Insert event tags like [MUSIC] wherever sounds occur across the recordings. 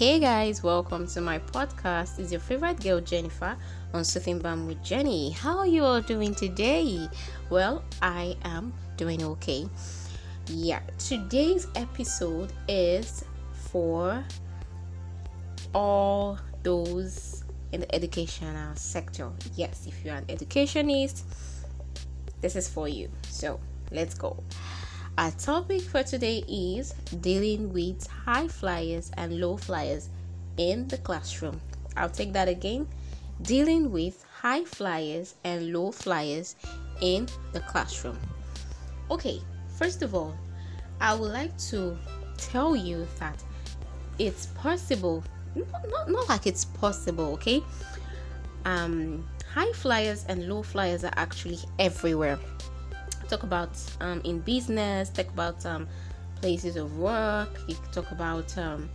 Hey guys, welcome to my podcast. It's your favorite girl Jennifer on Soothing Balm with Jenny. How are you all doing today? Well, I am doing okay. Yeah, today's episode is for all those in the educational sector. Yes, if you're an educationist, this is for you. So let's go. Our topic for today is dealing with high flyers and low flyers in the classroom. I'll take that again. Dealing with high flyers and low flyers in the classroom. Okay, first of all, I would like to tell you that it's possible, not, not, like it's possible, okay? Um, high flyers and low flyers are actually everywhere talk about um, in business, talk about um, places of work, you talk about um,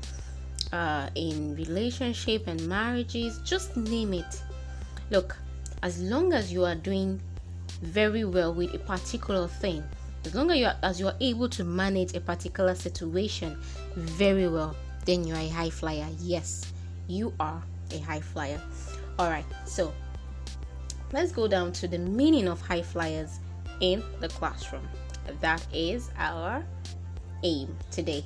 uh, in relationship and marriages, just name it. Look, as long as you are doing very well with a particular thing, as long as you are, as you are able to manage a particular situation very well, then you are a high flyer. Yes, you are a high flyer. All right, so let's go down to the meaning of high flyers in the classroom. That is our aim today.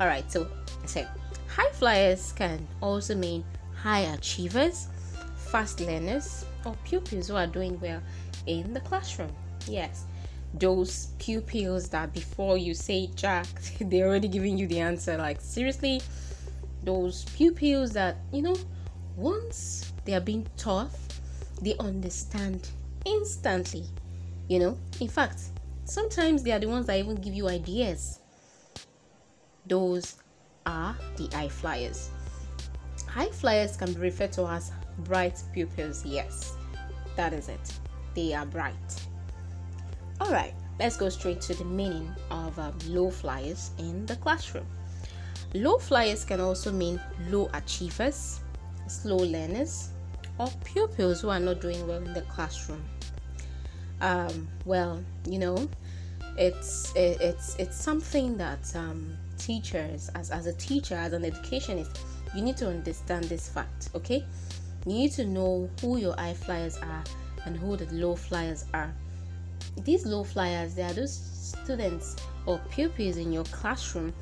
All right, so so high flyers can also mean high achievers, fast learners, or pupils who are doing well in the classroom. Yes, those pupils that before you say Jack, [LAUGHS] they're already giving you the answer. Like, seriously, those pupils that you know, once they are being taught, they understand instantly you know, in fact, sometimes they are the ones that even give you ideas. Those are the high flyers. High flyers can be referred to as bright pupils. Yes, that is it. They are bright. All right, let's go straight to the meaning of um, low flyers in the classroom. Low flyers can also mean low achievers, slow learners, or pupils who are not doing well in the classroom um, well, you know, it's it, it's it's something that um, teachers, as as a teacher, as an educationist, you need to understand this fact. Okay, you need to know who your high flyers are and who the low flyers are. These low flyers, they are those students or pupils in your classroom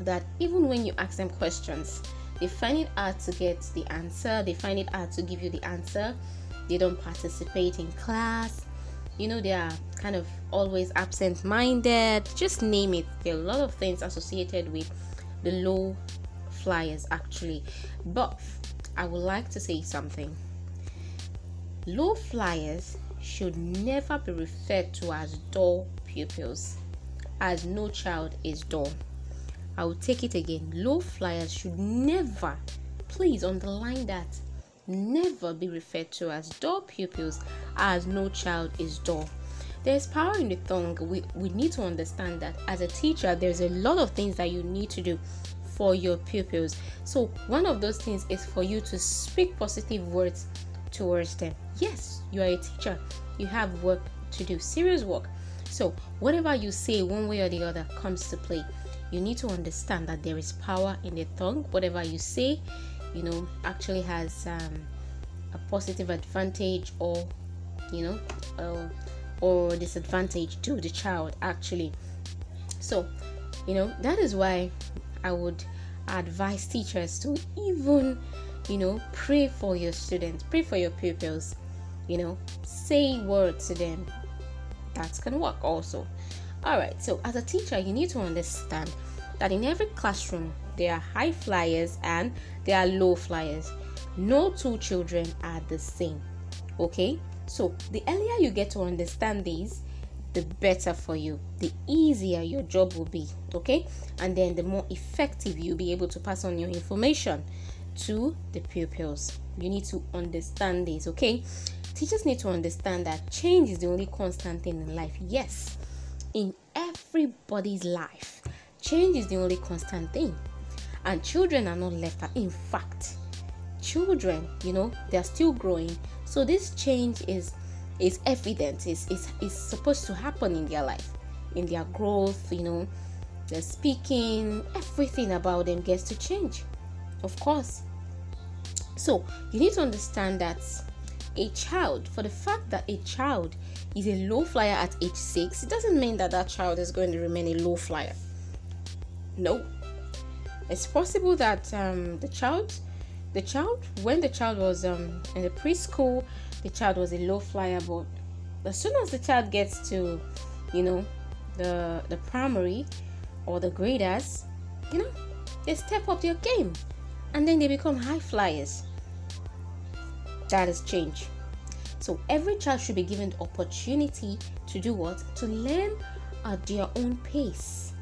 that even when you ask them questions, they find it hard to get the answer. They find it hard to give you the answer. They don't participate in class you know they are kind of always absent minded just name it. There are a lot of things associated with the low flyers actually. But i would like to say something. Low flyers should never be referred to as dull pupils as no child is dull i will take it again. Low flyers should never please underline that never be referred to as dull pupils as no child is dull. There's power in the tongue. We, we need to understand that as a teacher, there's a lot of things that you need to do for your pupils. So, one of those things is for you to speak positive words towards them. Yes, you are a teacher, you have work to do, serious work. So, whatever you say, one way or the other, comes to play. You need to understand that there is power in the tongue. Whatever you say, you know actually has um, a positive advantage or you know uh, or disadvantage to the child actually. So you know that is why i would advise teachers to even you know pray for your students pray for your pupils you know say words to them that can work also. All right so as a teacher you need to understand that in every classroom there are high flyers and there are low flyers. No two children are the same. Okay? So, the earlier you get to understand these, the better for you, the easier your job will be. Okay? And then the more effective you'll be able to pass on your information to the pupils. You need to understand this. Okay? Teachers need to understand that change is the only constant thing in life. Yes, in everybody's life, change is the only constant thing and children are not left out. In fact, children, you know, they're still growing. So this change is is evident. Is is is supposed to happen in their life, in their growth. You know, their speaking, everything about them gets to change. Of course. So you need to understand that a child, for the fact that a child is a low flyer at age six, it doesn't mean that that child is going to remain a low flyer. No. It's possible that um, the child, the child, when the child was um, in the preschool, the child was a low flyer, but as soon as the child gets to, you know, the the primary or the graders, you know, they step up their game and then they become high flyers. That is change. So every child should be given the opportunity to do what? To learn at their own pace.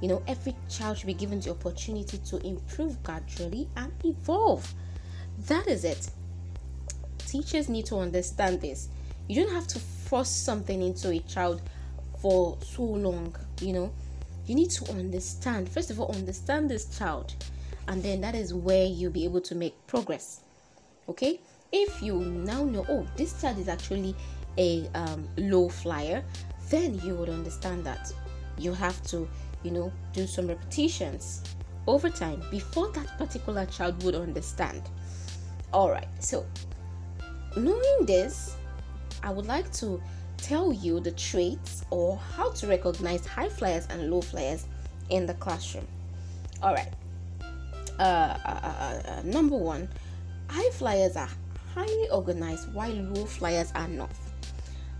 You know, every child should be given the opportunity to improve gradually and evolve. That is it. Teachers need to understand this. You don't have to force something into a child for so long, you know. You need to understand, first of all, understand this child, and then that is where you'll be able to make progress. Okay, if you now know, oh, this child is actually a um, low flyer, then you would understand that you have to, you know, do some repetitions over time before that particular child would understand. All right, so knowing this, I would like to tell you the traits or how to recognize high flyers and low flyers in the classroom. All right. Uh, uh, uh, uh, number one, high flyers are highly organized while low flyers are not.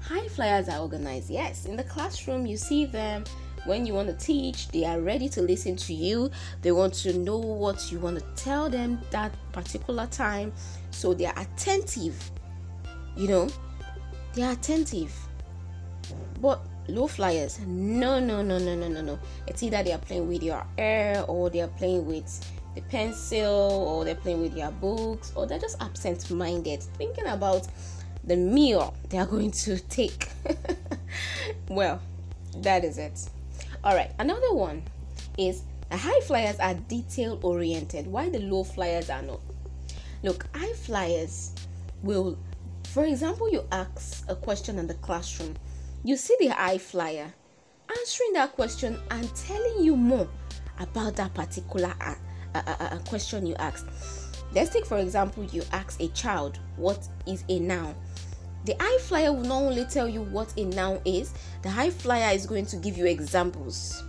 High flyers are organized, yes. In the classroom, you see them when you want to teach, they are ready to listen to you. They want to know what you want to tell them that particular time. So they are attentive. You know, they are attentive. But low flyers, no, no, no, no, no, no, no. It's either they are playing with your hair or they are playing with the pencil or they're playing with their books or they're just absent minded, thinking about the meal they are going to [LAUGHS] take. well, that is it. All right, another one is the high flyers are detail oriented, Why the low flyers are not. Look, high flyers will, for example, you ask a question in the classroom you see the high flyer answering that question and telling you more about that particular uh, uh, uh, uh, question you asked. Let's take, for example, you ask a child, What is a noun? The high flyer will not only tell you what a noun is, the high flyer is going to give you examples.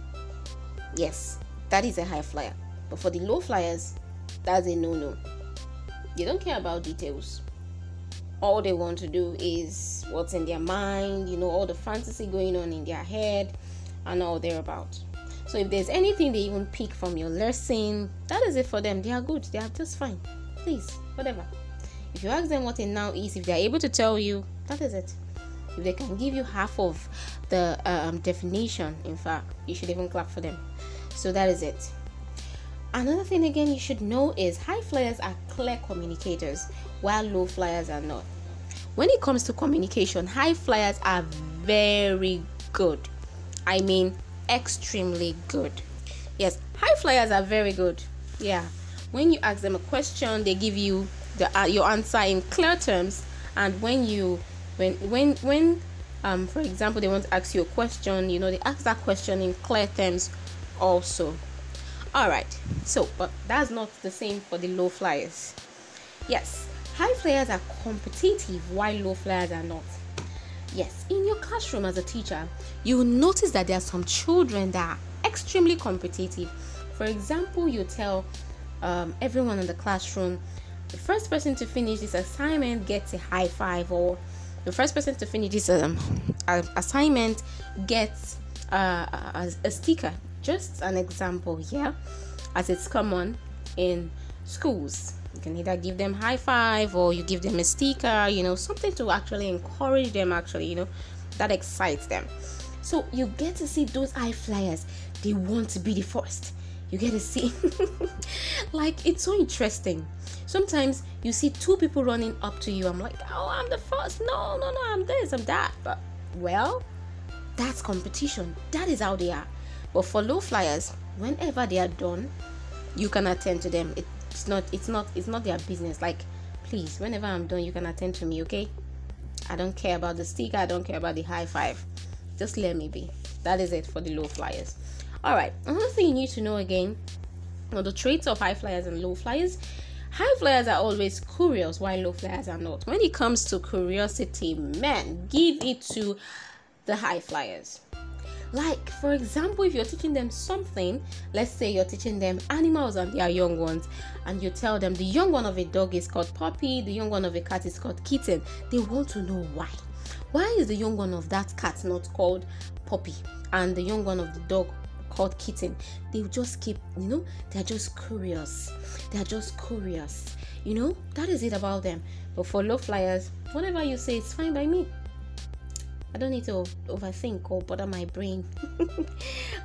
Yes, that is a high flyer. But for the low flyers, that's a no no. They don't care about details all they want to do is what's in their mind, you know, all the fantasy going on in their head and all thereabout. So if there's anything they even pick from your lesson, that is it for them. They are good. They are just fine. Please, whatever. If you ask them what a noun is, if they are able to tell you, that is it. If they can give you half of the um, definition, in fact, you should even clap for them. So that is it. Another thing again you should know is high flyers are clear communicators while low flyers are not. When it comes to communication, high flyers are very good. I mean, extremely good. Yes, high flyers are very good. Yeah. When you ask them a question, they give you the uh, your answer in clear terms and when you when when when um for example they want to ask you a question, you know, they ask that question in clear terms also. All right so but that's not the same for the low flyers. Yes high flyers are competitive while low flyers are not. Yes in your classroom as a teacher you will notice that there are some children that are extremely competitive. For example you tell um, everyone in the classroom the first person to finish this assignment gets a high five or the first person to finish this um, assignment gets uh, a, a sticker just an example here, as it's common in schools. You can either give them high five or you give them a sticker, you know, something to actually encourage them, actually, you know, that excites them. So you get to see those high flyers. They want to be the first. You get to see, [LAUGHS] like, it's so interesting. Sometimes you see two people running up to you. I'm like, oh, I'm the first. No, no, no, I'm this, I'm that. But, well, that's competition. That is how they are. But for low flyers, whenever they are done, you can attend to them. It's not it's not it's not their business. Like, please, whenever I'm done, you can attend to me, okay? I don't care about the sticker, I don't care about the high five. Just let me be. That is it for the low flyers. Alright, another thing you need to know again Now, the traits of high flyers and low flyers. High flyers are always curious, while low flyers are not. When it comes to curiosity, man, give it to the high flyers. Like, for example, if you're teaching them something, let's say you're teaching them animals and their young ones, and you tell them the young one of a dog is called puppy, the young one of a cat is called kitten, they want to know why. Why is the young one of that cat not called puppy and the young one of the dog called kitten? They just keep, you know, they're just curious. They're just curious. You know, that is it about them. But for low flyers, whatever you say, it's fine by me. I don't need to overthink or bother my brain. [LAUGHS]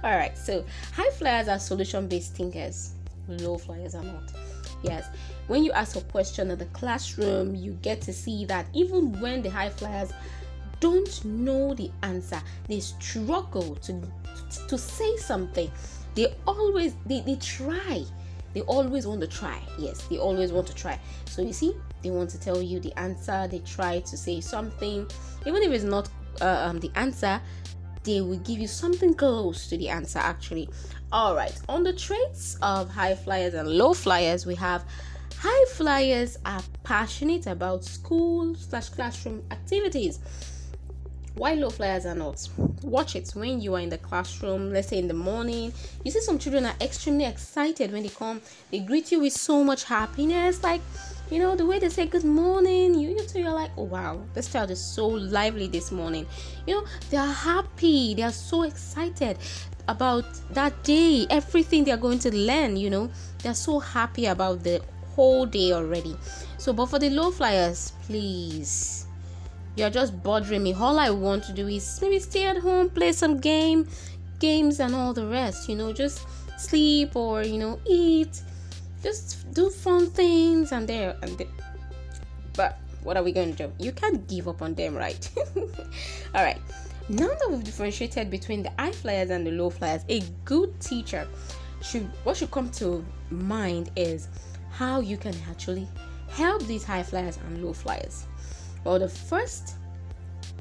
All right, so high flyers are solution based thinkers, low flyers are not. Yes, when you ask a question in the classroom, you get to see that even when the high flyers don't know the answer, they struggle to to say something. They always they, they try. They always want to try. Yes, they always want to try. So you see, they want to tell you the answer. They try to say something, even if it's not uh, um, the answer, they will give you something close to the answer actually. All right, on the traits of high flyers and low flyers, we have high flyers are passionate about school slash classroom activities while low flyers are not? Watch it when you are in the classroom let's say in the morning. You see some children are extremely excited when they come. They greet you with so much happiness like you know the way they say good morning. You, you too you're like oh wow this child is so lively this morning. You know they are happy they are so excited about that day everything they're going to learn you know. They're so happy about the whole day already. So but for the low flyers please you're just bothering me all i want to do is maybe stay at home play some game games and all the rest you know just sleep or you know eat just do fun things and there and there. But what are we going to do? You can't give up on them, right? [LAUGHS] All right. Now that we've differentiated between the high flyers and the low flyers, a good teacher should what should come to mind is how you can actually help these high flyers and low flyers. Well, the first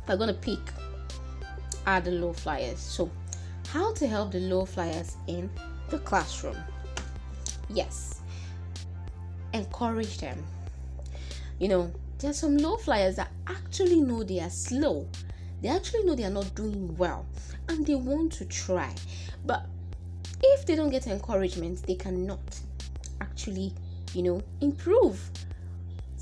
we're going to pick are the low flyers. So, how to help the low flyers in the classroom? Yes, encourage them. You know, there's some low flyers that actually know they are slow. They actually know they are not doing well and they want to try. But if they don't get encouragement, they cannot actually, you know, improve.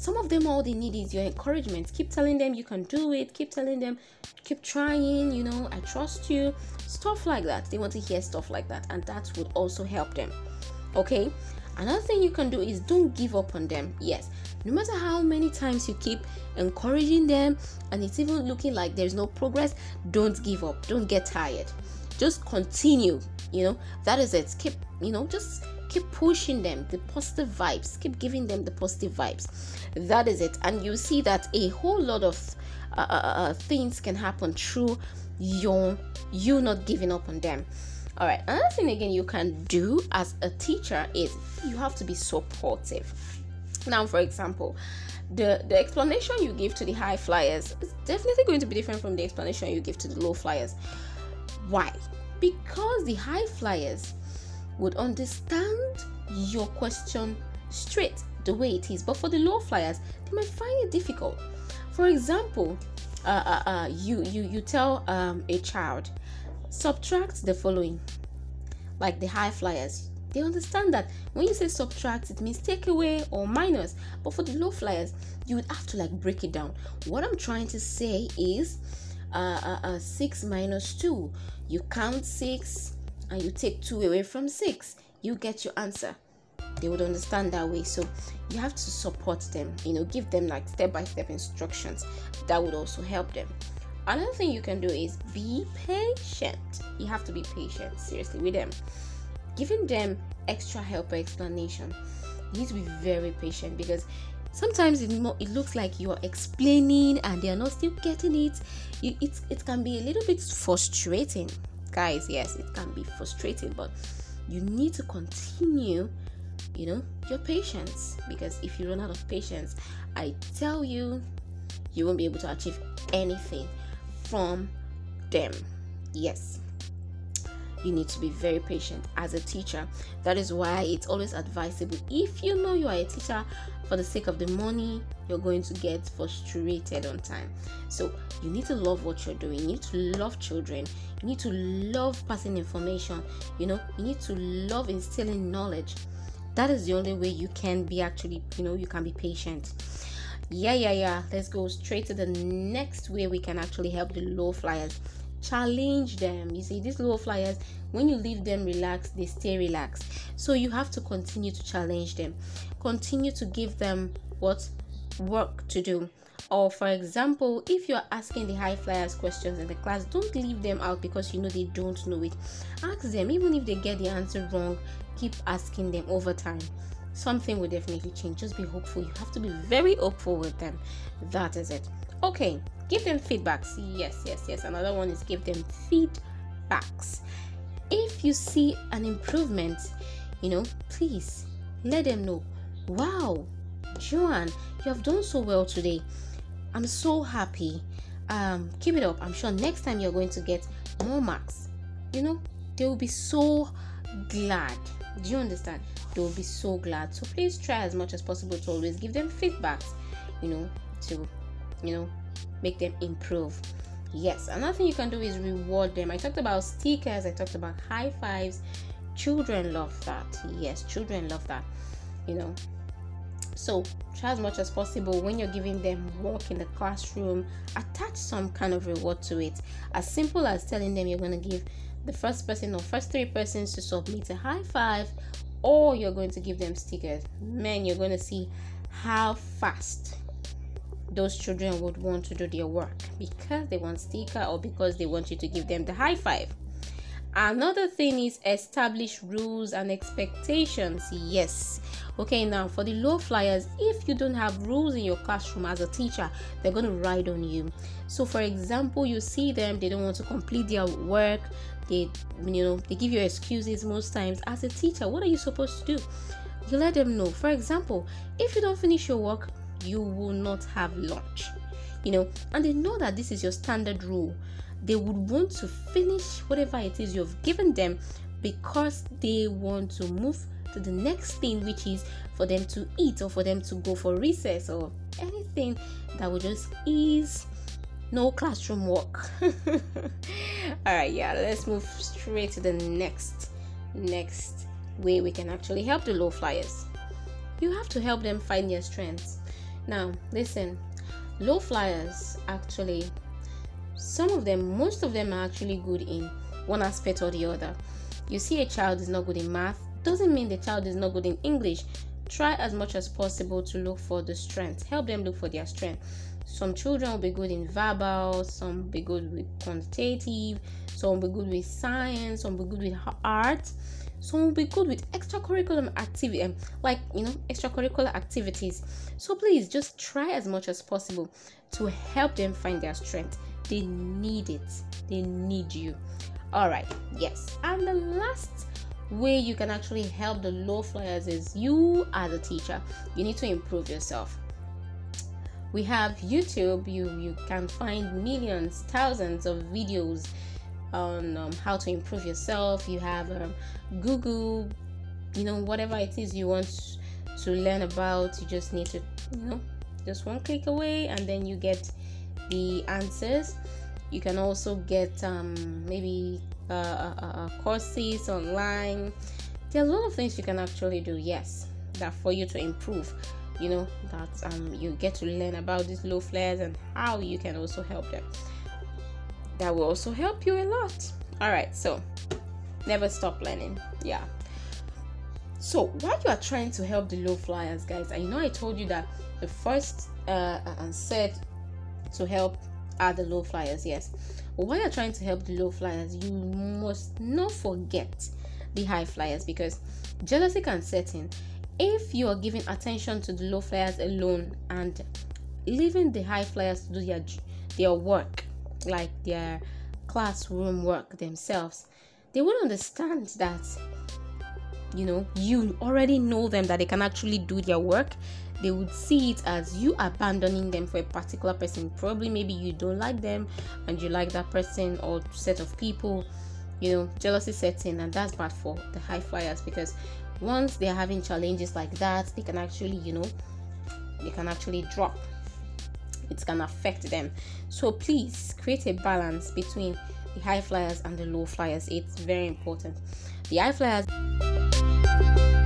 Some of them, all they need is your encouragement. Keep telling them you can do it. Keep telling them, keep trying, you know, I trust you. Stuff like that. They want to hear stuff like that, and that would also help them. Okay, Another thing you can do is don't give up on them. Yes, no matter how many times you keep encouraging them and it's even looking like there's no progress, don't give up. Don't get tired. Just continue. You know, that is it. Keep, you know, just keep pushing them the positive vibes keep giving them the positive vibes. That is it. And you see that a whole lot of uh, uh, uh things can happen through your you not giving up on them. All right another thing again you can do as a teacher is you have to be supportive. Now for example the the explanation you give to the high flyers is definitely going to be different from the explanation you give to the low flyers. Why? Because the high flyers would understand your question straight the way it is. But for the low flyers they might find it difficult. For example uh, uh, uh, you you you tell um, a child subtract the following like the high flyers. They understand that when you say subtract it means take away or minus. But for the low flyers you would have to like break it down. What i'm trying to say is uh, uh, uh 6 minus 2 you count 6 and you take 2 away from 6 you get your answer. They would understand that way. So you have to support them you know give them like step by step instructions that would also help them. Another thing you can do is be patient. You have to be patient seriously with them. Giving them extra help or explanation. You need to be very patient because sometimes it, it looks like you're explaining and they're not still getting it. It, it can be a little bit frustrating guys yes it can be frustrating but you need to continue you know your patience because if you run out of patience i tell you you won't be able to achieve anything from them. Yes. You need to be very patient as a teacher. That is why it's always advisable if you know you are a teacher for the sake of the money, you're going to get frustrated on time. So, you need to love what you're doing. You need to love children. You need to love passing information. You know, you need to love instilling knowledge. That is the only way you can be actually, you know, you can be patient yeah yeah yeah let's go straight to the next way we can actually help the low flyers challenge them. You see these low flyers when you leave them relaxed they stay relaxed. So you have to continue to challenge them. Continue to give them what work to do. Or for example if you're asking the high flyers questions in the class don't leave them out because you know they don't know it. Ask them. Even if they get the answer wrong keep asking them over time something will definitely change. Just be hopeful. You have to be very hopeful with them. That is it. Okay give them feedbacks. Yes yes yes. Another one is give them feedbacks. If you see an improvement you know please let them know. Wow joan you have done so well today. I'm so happy. Um keep it up. I'm sure next time you're going to get more marks. You know they will be so glad do you understand? They will be so glad. So please try as much as possible to always give them feedbacks you know to you know make them improve. Yes another thing you can do is reward them. I talked about stickers i talked about high fives. Children love that. Yes children love that you know. So try as much as possible when you're giving them work in the classroom attach some kind of reward to it. As simple as telling them you're going to give the first person or first three persons to submit a high five or you're going to give them stickers. Man you're going to see how fast those children would want to do their work because they want sticker or because they want you to give them the high five another thing is establish rules and expectations. Yes. Okay now for the low flyers if you don't have rules in your classroom as a teacher they're going to ride on you. So for example you see them they don't want to complete their work they you know they give you excuses most times. As a teacher what are you supposed to do? You let them know. For example if you don't finish your work you will not have lunch you know and they know that this is your standard rule they would want to finish whatever it is you've given them because they want to move to the next thing which is for them to eat or for them to go for recess or anything that would just ease no classroom work. [LAUGHS] All right yeah let's move straight to the next next way we can actually help the low flyers. You have to help them find their strengths. Now listen low flyers actually some of them most of them are actually good in one aspect or the other you see a child is not good in math doesn't mean the child is not good in english try as much as possible to look for the strength help them look for their strength some children will be good in verbal, some be good with quantitative, some will be good with science, some will be good with art, some will be good with extracurricular activity, um, like you know, extracurricular activities. So please just try as much as possible to help them find their strength. They need it. They need you. All right. Yes. And the last way you can actually help the low flyers is you as a teacher. You need to improve yourself we have youtube you you can find millions thousands of videos on um, how to improve yourself you have um, google you know whatever it is you want to learn about you just need to you know just one click away and then you get the answers you can also get um, maybe uh, uh, uh, uh courses online. There are a lot of things you can actually do yes that for you to improve. You know that um you get to learn about these low flyers and how you can also help them. That will also help you a lot. All right so never stop learning. Yeah. So while you are trying to help the low flyers guys i know i told you that the first uh, uh set to help are the low flyers yes. While you're trying to help the low flyers you must not forget the high flyers because jealousy can set in. If you are giving attention to the low flyers alone and leaving the high flyers to do their their work like their classroom work themselves they will understand that you know you already know them that they can actually do their work they would see it as you abandoning them for a particular person. Probably maybe you don't like them and you like that person or set of people you know jealousy sets in and that's bad for the high flyers because once they're having challenges like that they can actually you know they can actually drop. It can affect them. So please create a balance between the high flyers and the low flyers. It's very important. The high flyers you